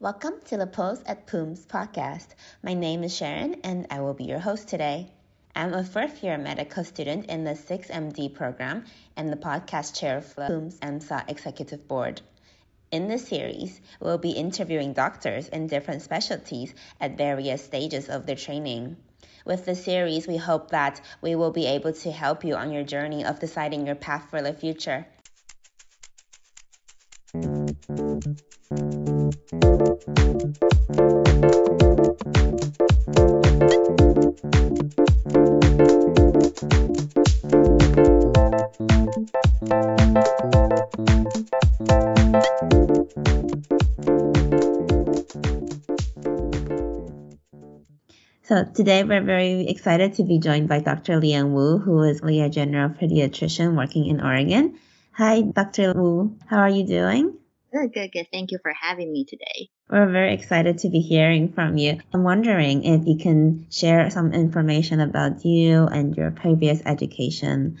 Welcome to the Pulse at PUMS podcast. My name is Sharon and I will be your host today. I'm a fourth year medical student in the 6MD program and the podcast chair of the PUMS EMSA Executive Board. In this series, we'll be interviewing doctors in different specialties at various stages of their training. With the series, we hope that we will be able to help you on your journey of deciding your path for the future. So today we're very excited to be joined by Dr. Lian Wu, who is a general pediatrician working in Oregon. Hi, Dr. Wu. How are you doing? Good, good, good. Thank you for having me today. We're very excited to be hearing from you. I'm wondering if you can share some information about you and your previous education.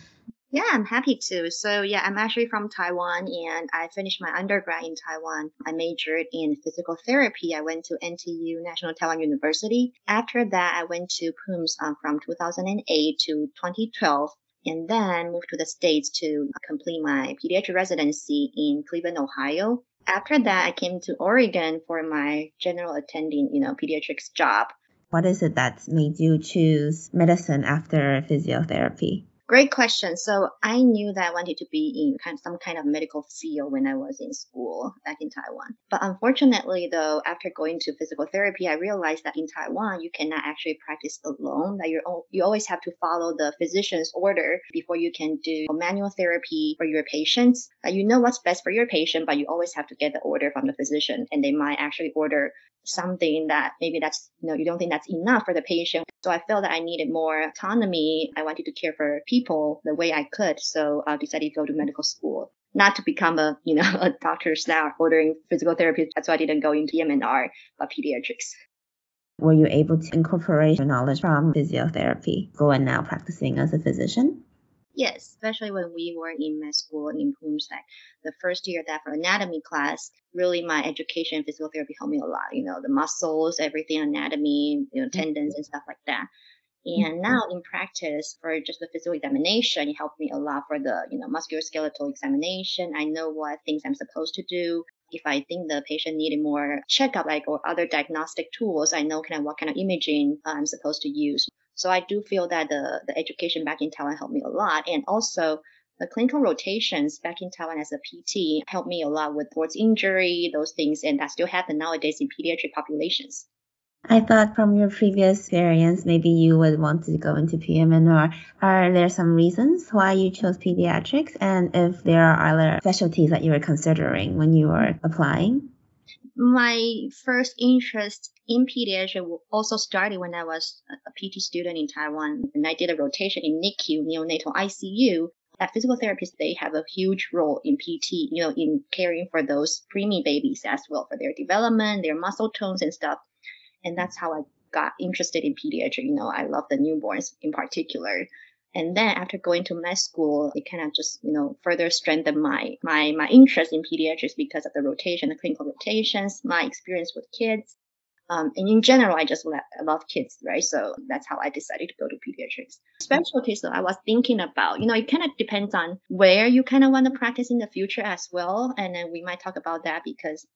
Yeah, I'm happy to. So, yeah, I'm actually from Taiwan and I finished my undergrad in Taiwan. I majored in physical therapy. I went to NTU National Taiwan University. After that, I went to PUMS um, from 2008 to 2012 and then moved to the States to complete my pediatric residency in Cleveland, Ohio. After that, I came to Oregon for my general attending, you know, pediatrics job. What is it that made you choose medicine after physiotherapy? Great question. So I knew that I wanted to be in kind of some kind of medical field when I was in school back in Taiwan. But unfortunately, though, after going to physical therapy, I realized that in Taiwan you cannot actually practice alone. That you you always have to follow the physician's order before you can do manual therapy for your patients. You know what's best for your patient, but you always have to get the order from the physician, and they might actually order something that maybe that's you know you don't think that's enough for the patient so i felt that i needed more autonomy i wanted to care for people the way i could so i decided to go to medical school not to become a you know a doctor slash ordering physical therapy that's why i didn't go into PM&R but pediatrics were you able to incorporate your knowledge from physiotherapy go and now practicing as a physician Yes, especially when we were in med school in Bloomsburg. The first year that for anatomy class, really my education in physical therapy helped me a lot. You know, the muscles, everything, anatomy, you know, tendons and stuff like that. And mm-hmm. now in practice for just the physical examination, it helped me a lot for the, you know, musculoskeletal examination. I know what things I'm supposed to do. If I think the patient needed more checkup, like or other diagnostic tools, I know kind of what kind of imaging I'm supposed to use. So I do feel that the, the education back in Taiwan helped me a lot. And also the clinical rotations back in Taiwan as a PT helped me a lot with sports injury, those things, and that still happen nowadays in pediatric populations. I thought from your previous experience, maybe you would want to go into PM&R. Are there some reasons why you chose pediatrics? And if there are other specialties that you were considering when you were applying? my first interest in pediatrics also started when I was a PT student in Taiwan and I did a rotation in NICU, neonatal ICU. At physical therapists, they have a huge role in PT, you know, in caring for those preemie babies as well for their development, their muscle tones and stuff. And that's how I got interested in pediatrics. You know, I love the newborns in particular. And then after going to med school, it kind of just, you know, further strengthened my, my, my interest in pediatrics because of the rotation, the clinical rotations, my experience with kids. Um, and in general, I just I love kids, right? So that's how I decided to go to pediatrics. Specialties, though, I was thinking about, you know, it kind of depends on where you kind of want to practice in the future as well. And then we might talk about that because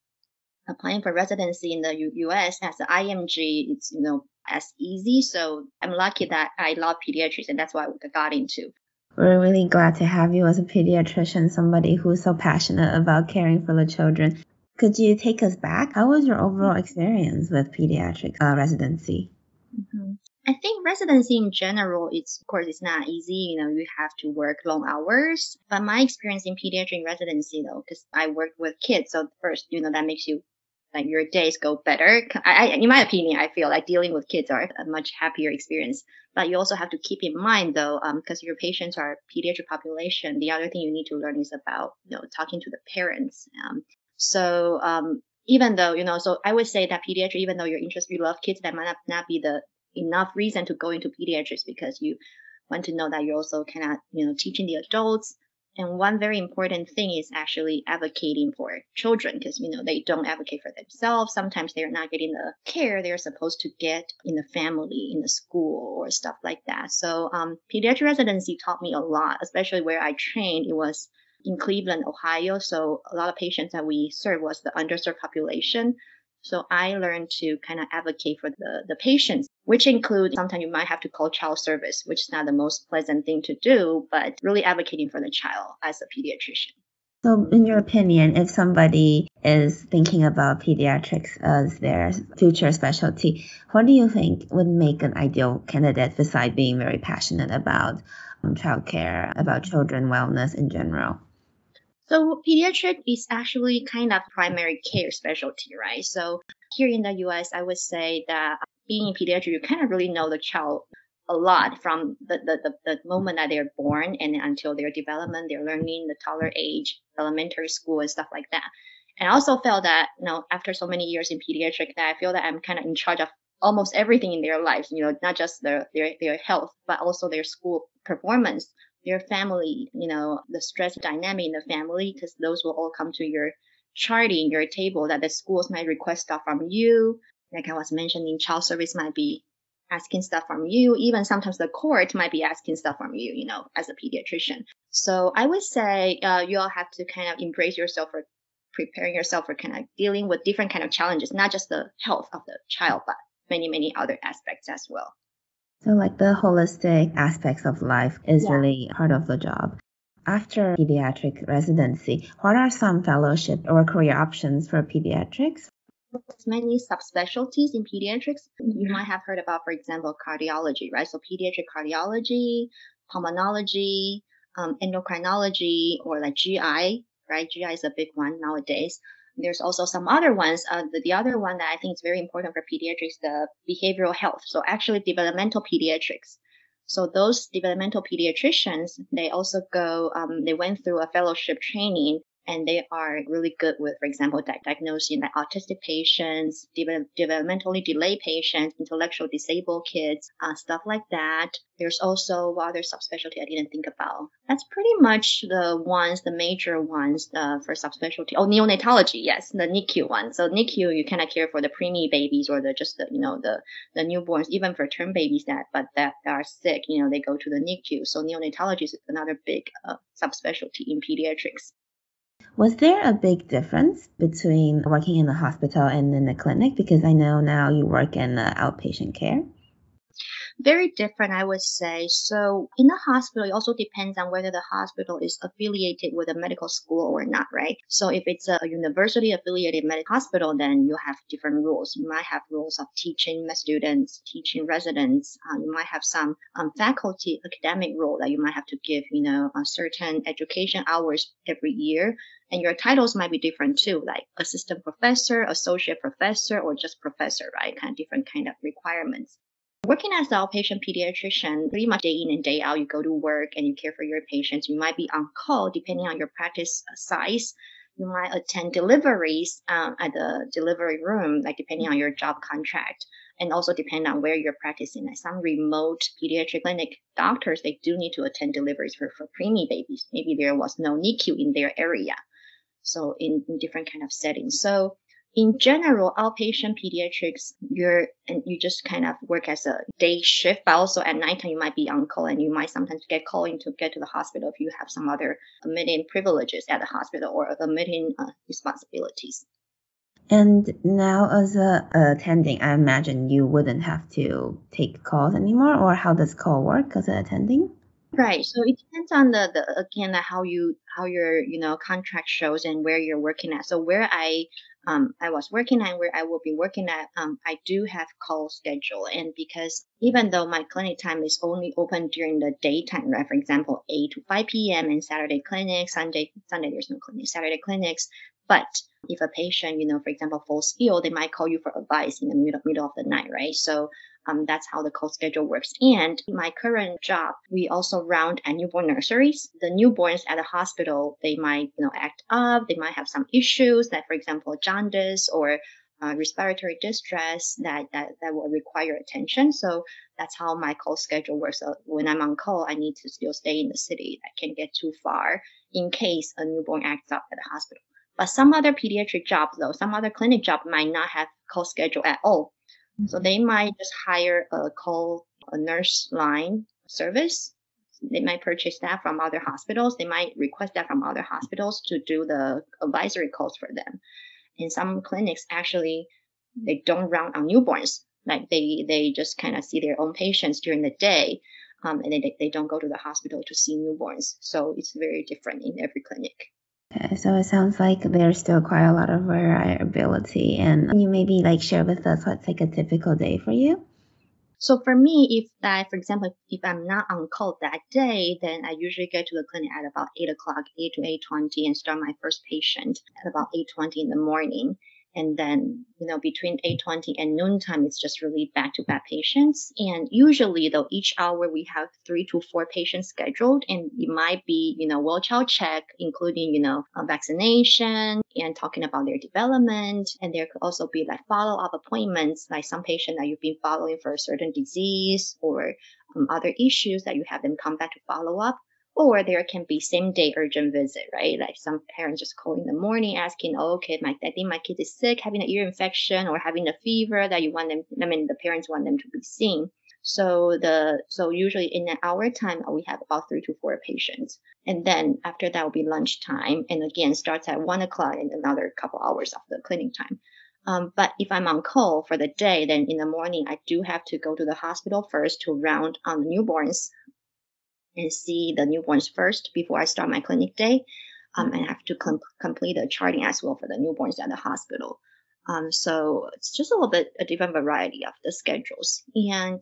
applying for residency in the U- US as an IMG, it's, you know, as easy. So I'm lucky that I love pediatrics and that's what I got into. We're really glad to have you as a pediatrician, somebody who's so passionate about caring for the children. Could you take us back? How was your overall experience with pediatric uh, residency? Mm-hmm. I think residency in general, it's of course it's not easy. You know, you have to work long hours. But my experience in pediatric residency, though, because I work with kids, so first, you know, that makes you like your days go better. I, in my opinion, I feel like dealing with kids are a much happier experience. But you also have to keep in mind though, because um, your patients are pediatric population. The other thing you need to learn is about you know talking to the parents. Um, so um, even though you know, so I would say that pediatric, even though you're interested, you love kids, that might not, not be the enough reason to go into pediatrics because you want to know that you're also kind of you know teaching the adults And one very important thing is actually advocating for children because, you know, they don't advocate for themselves. Sometimes they're not getting the care they're supposed to get in the family, in the school or stuff like that. So, um, pediatric residency taught me a lot, especially where I trained. It was in Cleveland, Ohio. So a lot of patients that we served was the underserved population. So I learned to kind of advocate for the, the patients, which include sometimes you might have to call child service, which is not the most pleasant thing to do, but really advocating for the child as a pediatrician. So, in your opinion, if somebody is thinking about pediatrics as their future specialty, what do you think would make an ideal candidate besides being very passionate about um, childcare, about children wellness in general? So pediatric is actually kind of primary care specialty, right? So here in the US, I would say that being in pediatric, you kind of really know the child a lot from the, the, the, the moment that they're born and until their development, their learning, the toddler age, elementary school and stuff like that. And I also felt that, you know, after so many years in pediatric that I feel that I'm kind of in charge of almost everything in their lives, you know, not just their, their, their health, but also their school performance your family, you know, the stress dynamic in the family, because those will all come to your charting, your table that the schools might request stuff from you. Like I was mentioning, child service might be asking stuff from you. Even sometimes the court might be asking stuff from you, you know, as a pediatrician. So I would say uh, you all have to kind of embrace yourself for preparing yourself for kind of dealing with different kind of challenges, not just the health of the child, but many, many other aspects as well. So, like the holistic aspects of life is yeah. really part of the job. After pediatric residency, what are some fellowship or career options for pediatrics? There's many subspecialties in pediatrics. You might have heard about, for example, cardiology, right? So pediatric cardiology, pulmonology, um, endocrinology, or like GI, right? GI is a big one nowadays. There's also some other ones. Uh, the, the other one that I think is very important for pediatrics, the behavioral health. So actually developmental pediatrics. So those developmental pediatricians, they also go, um, they went through a fellowship training and they are really good with, for example, di- diagnosing like autistic patients, de- developmentally delayed patients, intellectual disabled kids, uh, stuff like that. There's also other subspecialty I didn't think about. That's pretty much the ones, the major ones uh, for subspecialty. Oh, neonatology, yes, the NICU one. So NICU, you kind of care for the preemie babies or the just the you know the the newborns, even for term babies that but that are sick, you know, they go to the NICU. So neonatology is another big uh, subspecialty in pediatrics. Was there a big difference between working in the hospital and in the clinic? Because I know now you work in outpatient care. Very different, I would say. So in the hospital, it also depends on whether the hospital is affiliated with a medical school or not, right? So if it's a university affiliated medical hospital, then you have different rules. You might have rules of teaching students, teaching residents. Uh, you might have some um, faculty academic role that you might have to give, you know, a certain education hours every year. And your titles might be different too, like assistant professor, associate professor, or just professor, right? Kind of different kind of requirements. Working as an outpatient pediatrician, pretty much day in and day out, you go to work and you care for your patients. You might be on call depending on your practice size. You might attend deliveries um, at the delivery room, like depending on your job contract, and also depend on where you're practicing. Like some remote pediatric clinic doctors, they do need to attend deliveries for, for preemie babies. Maybe there was no NICU in their area. So in, in different kind of settings. So in general, outpatient pediatrics, you're and you just kind of work as a day shift, but also at nighttime you might be on call and you might sometimes get called in to get to the hospital if you have some other admitting privileges at the hospital or admitting uh, responsibilities. And now, as a, attending, I imagine you wouldn't have to take calls anymore, or how does call work as an attending? Right. So it depends on the, the again how you how your you know contract shows and where you're working at. So where I um, I was working at where I will be working at, um, I do have call schedule. And because even though my clinic time is only open during the daytime, right? For example, 8 to 5 p.m. and Saturday clinics, Sunday, Sunday there's no clinic, Saturday clinics. But if a patient, you know, for example, falls ill, they might call you for advice in the middle, middle of the night, right? So um, that's how the call schedule works. And my current job, we also round at newborn nurseries. The newborns at the hospital, they might, you know, act up. They might have some issues, like for example, jaundice or uh, respiratory distress that, that that will require attention. So that's how my call schedule works. So when I'm on call, I need to still stay in the city. I can't get too far, in case a newborn acts up at the hospital. But some other pediatric jobs, though, some other clinic job might not have call schedule at all. So they might just hire a call a nurse line service. They might purchase that from other hospitals. They might request that from other hospitals to do the advisory calls for them. And some clinics actually they don't run on newborns. Like they they just kind of see their own patients during the day, um, and they they don't go to the hospital to see newborns. So it's very different in every clinic. So it sounds like there's still quite a lot of variability, and you maybe like share with us what's like a typical day for you. So for me, if I, for example, if I'm not on call that day, then I usually get to the clinic at about eight o'clock, eight to eight twenty, and start my first patient at about eight twenty in the morning. And then, you know, between 8.20 and noontime, it's just really back-to-back patients. And usually, though, each hour we have three to four patients scheduled. And it might be, you know, well child check, including, you know, vaccination and talking about their development. And there could also be like follow-up appointments, like some patient that you've been following for a certain disease or um, other issues that you have them come back to follow up or there can be same day urgent visit, right? Like some parents just call in the morning asking, oh, okay, my, I think my kid is sick, having an ear infection or having a fever that you want them, I mean, the parents want them to be seen. So the, so usually in an hour time, we have about three to four patients. And then after that will be lunchtime. And again, starts at one o'clock and another couple hours of the clinic time. Um, but if I'm on call for the day, then in the morning, I do have to go to the hospital first to round on the newborns and see the newborns first before I start my clinic day. Um, and I have to com- complete the charting as well for the newborns at the hospital. Um, so it's just a little bit a different variety of the schedules. And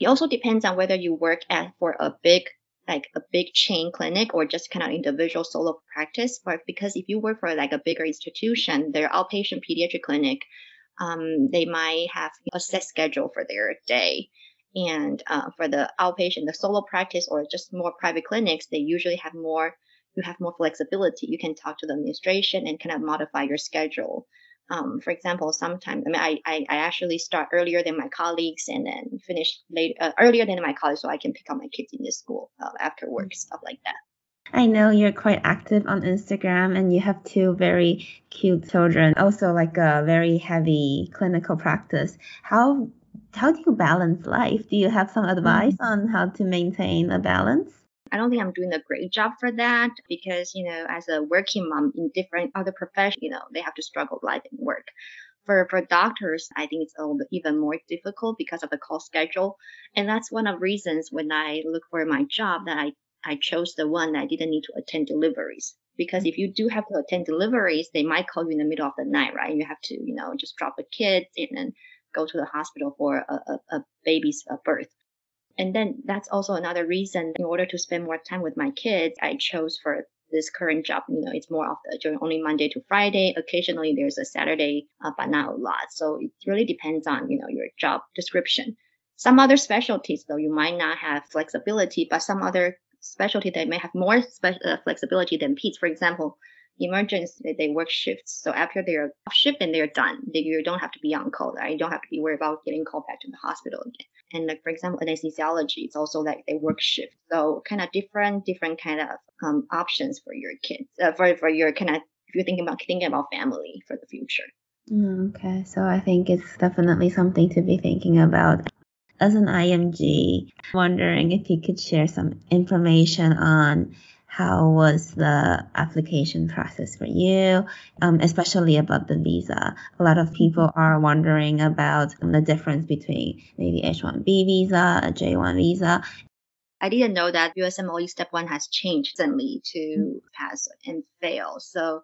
it also depends on whether you work at for a big like a big chain clinic or just kind of individual solo practice. But because if you work for like a bigger institution, their outpatient pediatric clinic, um, they might have a set schedule for their day. And uh, for the outpatient, the solo practice or just more private clinics, they usually have more, you have more flexibility. You can talk to the administration and kind of modify your schedule. Um, for example, sometimes I mean, I, I, I, actually start earlier than my colleagues and then finish late uh, earlier than my colleagues, so I can pick up my kids in the school uh, after work, stuff like that. I know you're quite active on Instagram and you have two very cute children, also like a very heavy clinical practice. How how do you balance life? Do you have some advice mm-hmm. on how to maintain a balance? I don't think I'm doing a great job for that because, you know, as a working mom in different other professions, you know, they have to struggle life and work. For, for doctors, I think it's a little bit even more difficult because of the call schedule. And that's one of the reasons when I look for my job that I, I chose the one that I didn't need to attend deliveries. Because if you do have to attend deliveries, they might call you in the middle of the night, right? You have to, you know, just drop the kids and then go to the hospital for a, a, a baby's uh, birth. And then that's also another reason in order to spend more time with my kids, I chose for this current job. You know, it's more of the during only Monday to Friday. Occasionally there's a Saturday, uh, but not a lot. So it really depends on, you know, your job description. Some other specialties though, you might not have flexibility, but some other specialty that may have more spe- uh, flexibility than peds. For example, emergency, they work shifts. So after they're off shift and they're done, they, you don't have to be on call. Right? You don't have to be worried about getting called back to the hospital again. And like for example, anesthesiology, it's also like they work shift. So kind of different, different kind of um, options for your kids, uh, for for your kind of if you're thinking about thinking about family for the future. Mm, okay, so I think it's definitely something to be thinking about. As an IMG, wondering if you could share some information on how was the application process for you, um, especially about the visa? A lot of people are wondering about the difference between maybe H-1B visa, a J-1 visa. I didn't know that USMLE Step 1 has changed recently to pass and fail. So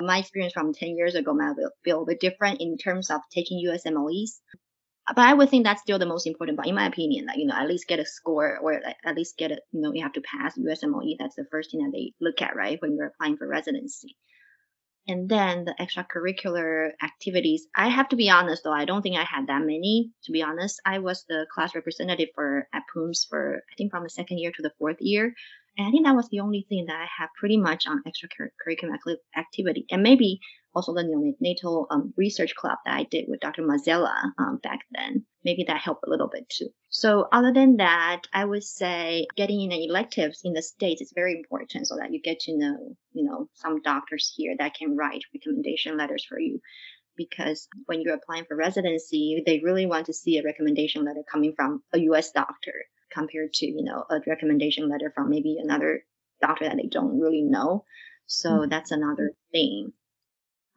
my experience from 10 years ago might be a little bit different in terms of taking USMLEs but I would think that's still the most important. But in my opinion, like you know, at least get a score or at least get a you know you have to pass USMLE. That's the first thing that they look at, right, when you're applying for residency. And then the extracurricular activities. I have to be honest though, I don't think I had that many. To be honest, I was the class representative for at PUMS for I think from the second year to the fourth year, And I think that was the only thing that I had pretty much on extracurricular activity. And maybe also the neonatal um, research club that I did with Dr. Mazzella um, back then. Maybe that helped a little bit too. So other than that, I would say getting in electives in the States is very important so that you get to know, you know, some doctors here that can write recommendation letters for you. Because when you're applying for residency, they really want to see a recommendation letter coming from a U.S. doctor compared to, you know, a recommendation letter from maybe another doctor that they don't really know. So mm-hmm. that's another thing.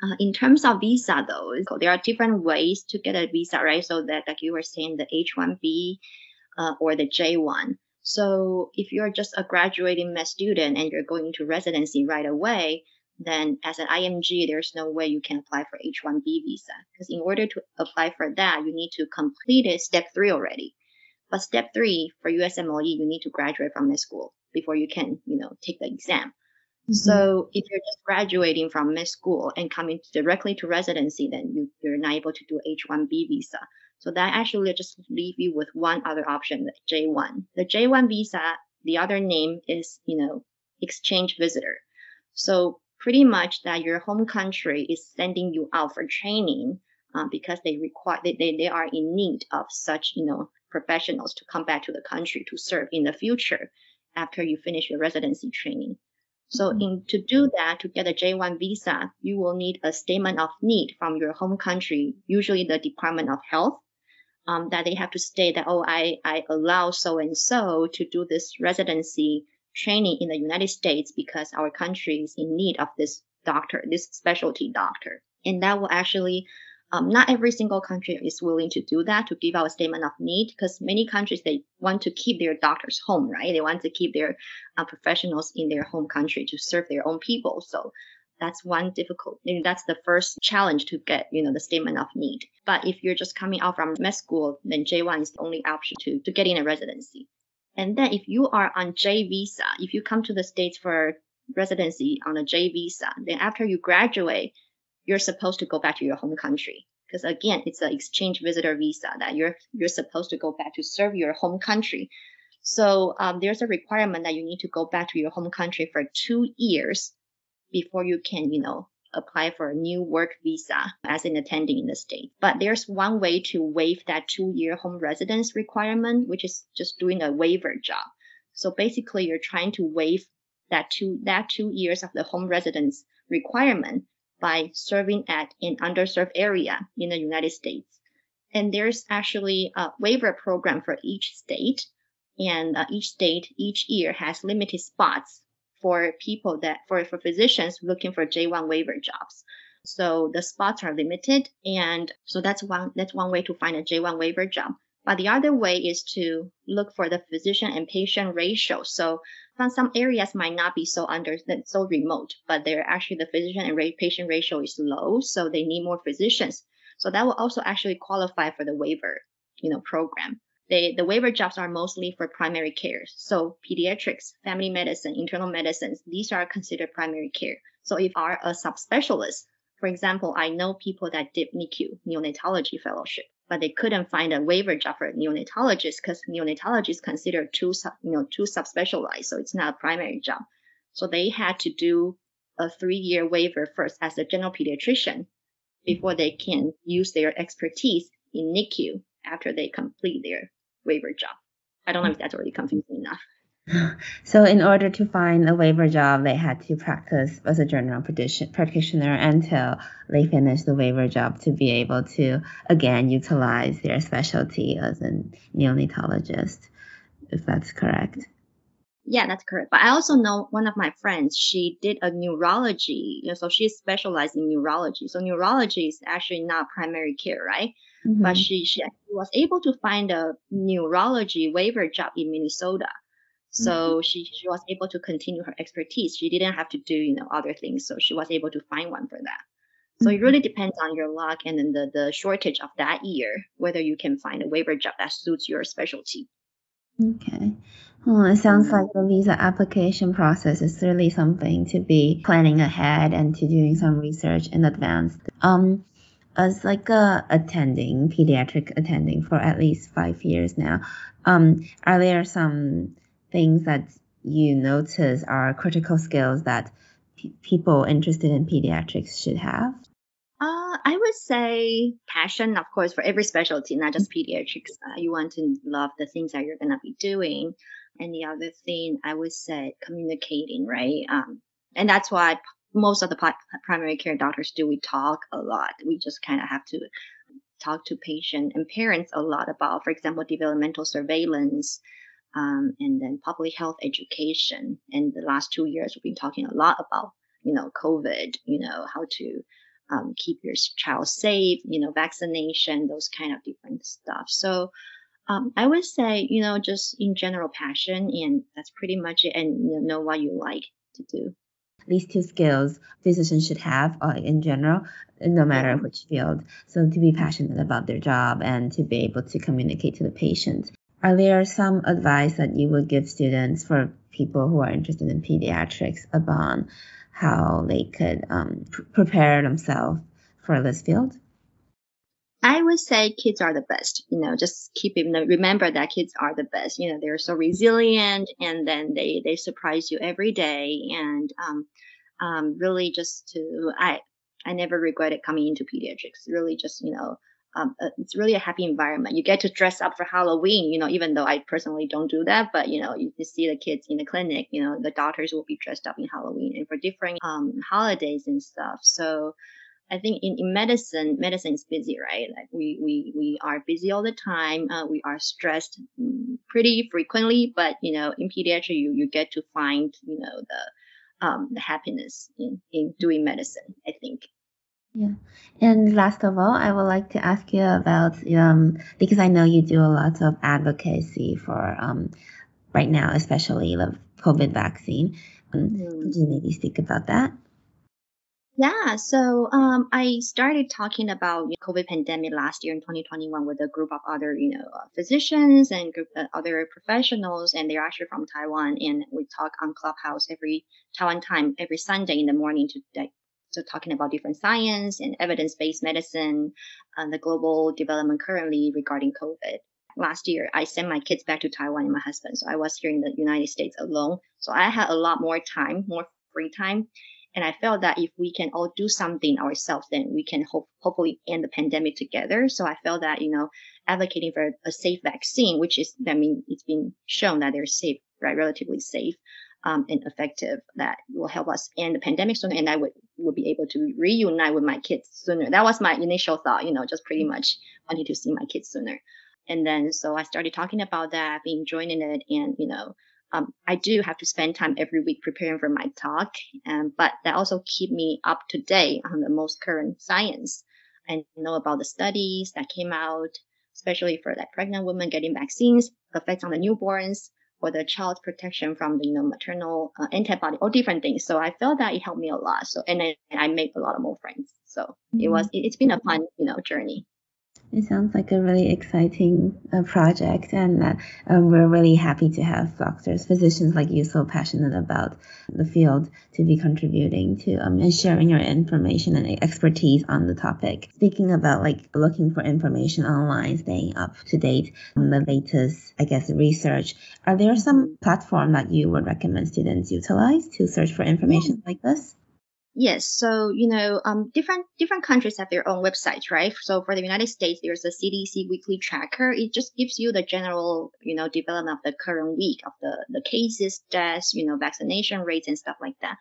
Uh, in terms of visa, though, there are different ways to get a visa, right? So that, like you were saying, the H-1B uh, or the J-1. So if you're just a graduating med student and you're going to residency right away, then as an IMG, there's no way you can apply for H-1B visa because in order to apply for that, you need to complete it step three already. But step three for USMLE, you need to graduate from med school before you can, you know, take the exam. Mm-hmm. So if you're just graduating from med school and coming directly to residency, then you, you're not able to do H-1B visa. So that actually just leave you with one other option, the J1. The J1 visa, the other name is, you know, exchange visitor. So pretty much that your home country is sending you out for training uh, because they require they, they, they are in need of such you know professionals to come back to the country to serve in the future after you finish your residency training. So mm-hmm. in, to do that, to get a J1 visa, you will need a statement of need from your home country, usually the Department of Health, um, that they have to state that, oh, I, I allow so and so to do this residency training in the United States because our country is in need of this doctor, this specialty doctor. And that will actually um, not every single country is willing to do that to give out a statement of need because many countries they want to keep their doctors home, right? They want to keep their uh, professionals in their home country to serve their own people. So that's one difficult. That's the first challenge to get, you know, the statement of need. But if you're just coming out from med school, then J1 is the only option to to get in a residency. And then if you are on J visa, if you come to the states for residency on a J visa, then after you graduate you're supposed to go back to your home country. Because again it's an exchange visitor visa that you're you're supposed to go back to serve your home country. So um, there's a requirement that you need to go back to your home country for two years before you can you know apply for a new work visa as an attending in the state. But there's one way to waive that two year home residence requirement which is just doing a waiver job. So basically you're trying to waive that two that two years of the home residence requirement by serving at an underserved area in the United States. And there's actually a waiver program for each state. And uh, each state each year has limited spots for people that, for, for physicians looking for J1 waiver jobs. So the spots are limited. And so that's one, that's one way to find a J1 waiver job. But the other way is to look for the physician and patient ratio. So some areas might not be so under so remote, but they're actually the physician and patient ratio is low, so they need more physicians. So that will also actually qualify for the waiver, you know, program. They, the waiver jobs are mostly for primary care. So pediatrics, family medicine, internal medicines, these are considered primary care. So if are a subspecialist, for example, I know people that did NICU, neonatology fellowship but they couldn't find a waiver job for neonatologists because neonatology is considered too, you know, too subspecialized. So it's not a primary job. So they had to do a three year waiver first as a general pediatrician before they can use their expertise in NICU after they complete their waiver job. I don't know if that's already confusing enough. So, in order to find a waiver job, they had to practice as a general practitioner until they finished the waiver job to be able to again utilize their specialty as a neonatologist, if that's correct. Yeah, that's correct. But I also know one of my friends, she did a neurology, you know, so she's specialized in neurology. So neurology is actually not primary care, right? Mm-hmm. But she, she was able to find a neurology waiver job in Minnesota. So mm-hmm. she, she was able to continue her expertise. She didn't have to do, you know, other things. So she was able to find one for that. So it really mm-hmm. depends on your luck and then the, the shortage of that year, whether you can find a waiver job that suits your specialty. Okay. Well, it sounds mm-hmm. like the visa application process is really something to be planning ahead and to doing some research in advance. Um, as like a attending pediatric attending for at least five years now, um, are there some things that you notice are critical skills that people interested in pediatrics should have? Uh, I would say passion, of course, for every specialty, not just pediatrics. Uh, you want to love the things that you're going to be doing. And the other thing I would say, communicating, right? Um, and that's why most of the primary care doctors do. We talk a lot. We just kind of have to talk to patient and parents a lot about, for example, developmental surveillance, um, and then public health education. And the last two years, we've been talking a lot about, you know, COVID, you know, how to um, keep your child safe, you know, vaccination, those kind of different stuff. So um, I would say, you know, just in general passion, and that's pretty much it, and you know, what you like to do. These two skills physicians should have uh, in general, no matter which field. So to be passionate about their job and to be able to communicate to the patient. Are there some advice that you would give students for people who are interested in pediatrics about how they could um, pr- prepare themselves for this field? I would say kids are the best. You know, just keep it. Remember that kids are the best. You know, they're so resilient, and then they they surprise you every day. And um, um, really, just to I I never regretted coming into pediatrics. Really, just you know, um, uh, it's really a happy environment. You get to dress up for Halloween, you know, even though I personally don't do that, but you know, you, you see the kids in the clinic, you know, the doctors will be dressed up in Halloween and for different um, holidays and stuff. So I think in, in medicine, medicine is busy, right? Like we, we, we are busy all the time. Uh, we are stressed mm, pretty frequently, but you know, in pediatrics, you, you get to find, you know, the, um, the happiness in, in doing medicine, I think. Yeah. And last of all, I would like to ask you about um, because I know you do a lot of advocacy for um, right now, especially the COVID vaccine. Um, mm. Could you maybe speak about that? Yeah, so um, I started talking about you know, COVID pandemic last year in 2021 with a group of other, you know, uh, physicians and group, uh, other professionals, and they're actually from Taiwan. And we talk on Clubhouse every Taiwan time every Sunday in the morning to like, so talking about different science and evidence-based medicine and the global development currently regarding COVID. Last year, I sent my kids back to Taiwan and my husband. So I was here in the United States alone. So I had a lot more time, more free time. And I felt that if we can all do something ourselves, then we can hope, hopefully end the pandemic together. So I felt that, you know, advocating for a safe vaccine, which is, I mean, it's been shown that they're safe, right? Relatively safe um, and effective that will help us end the pandemic sooner and I would, would be able to reunite with my kids sooner. That was my initial thought, you know, just pretty mm-hmm. much wanting to see my kids sooner. And then so I started talking about that, been enjoying it and, you know, um, I do have to spend time every week preparing for my talk, um, but that also keep me up to date on the most current science and know about the studies that came out, especially for like pregnant women getting vaccines, effects on the newborns, or the child's protection from the you know maternal uh, antibody or different things. So I felt that it helped me a lot. So and then I made a lot of more friends. So mm-hmm. it was it, it's been a fun you know journey. It sounds like a really exciting uh, project, and uh, um, we're really happy to have doctors, physicians like you, so passionate about the field to be contributing to um, and sharing your information and expertise on the topic. Speaking about like looking for information online, staying up to date on the latest, I guess, research, are there some platform that you would recommend students utilize to search for information yeah. like this? Yes. So, you know, um, different, different countries have their own websites, right? So for the United States, there's a CDC weekly tracker. It just gives you the general, you know, development of the current week of the, the cases, deaths, you know, vaccination rates and stuff like that.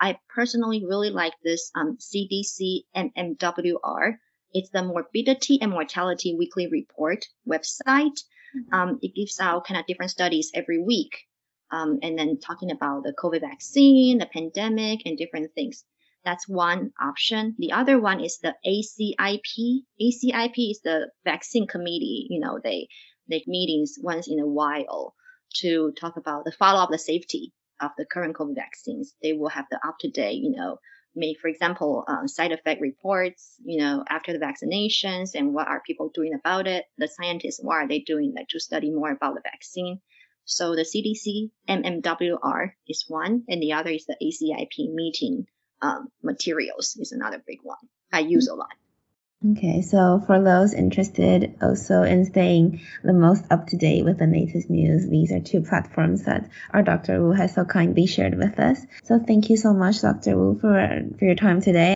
I personally really like this, um, CDC MMWR. It's the morbidity and mortality weekly report website. Mm-hmm. Um, it gives out kind of different studies every week. Um, and then talking about the COVID vaccine, the pandemic, and different things. That's one option. The other one is the ACIP. ACIP is the vaccine committee. You know, they make meetings once in a while to talk about the follow up the safety of the current COVID vaccines. They will have the up to date, you know, make, for example, uh, side effect reports, you know, after the vaccinations and what are people doing about it. The scientists, what are they doing like to study more about the vaccine? So the CDC MMWR is one, and the other is the ACIP meeting um, materials is another big one I use a lot. Okay, so for those interested also in staying the most up to date with the latest news, these are two platforms that our Dr. Wu has so kindly shared with us. So thank you so much, Dr. Wu, for, for your time today.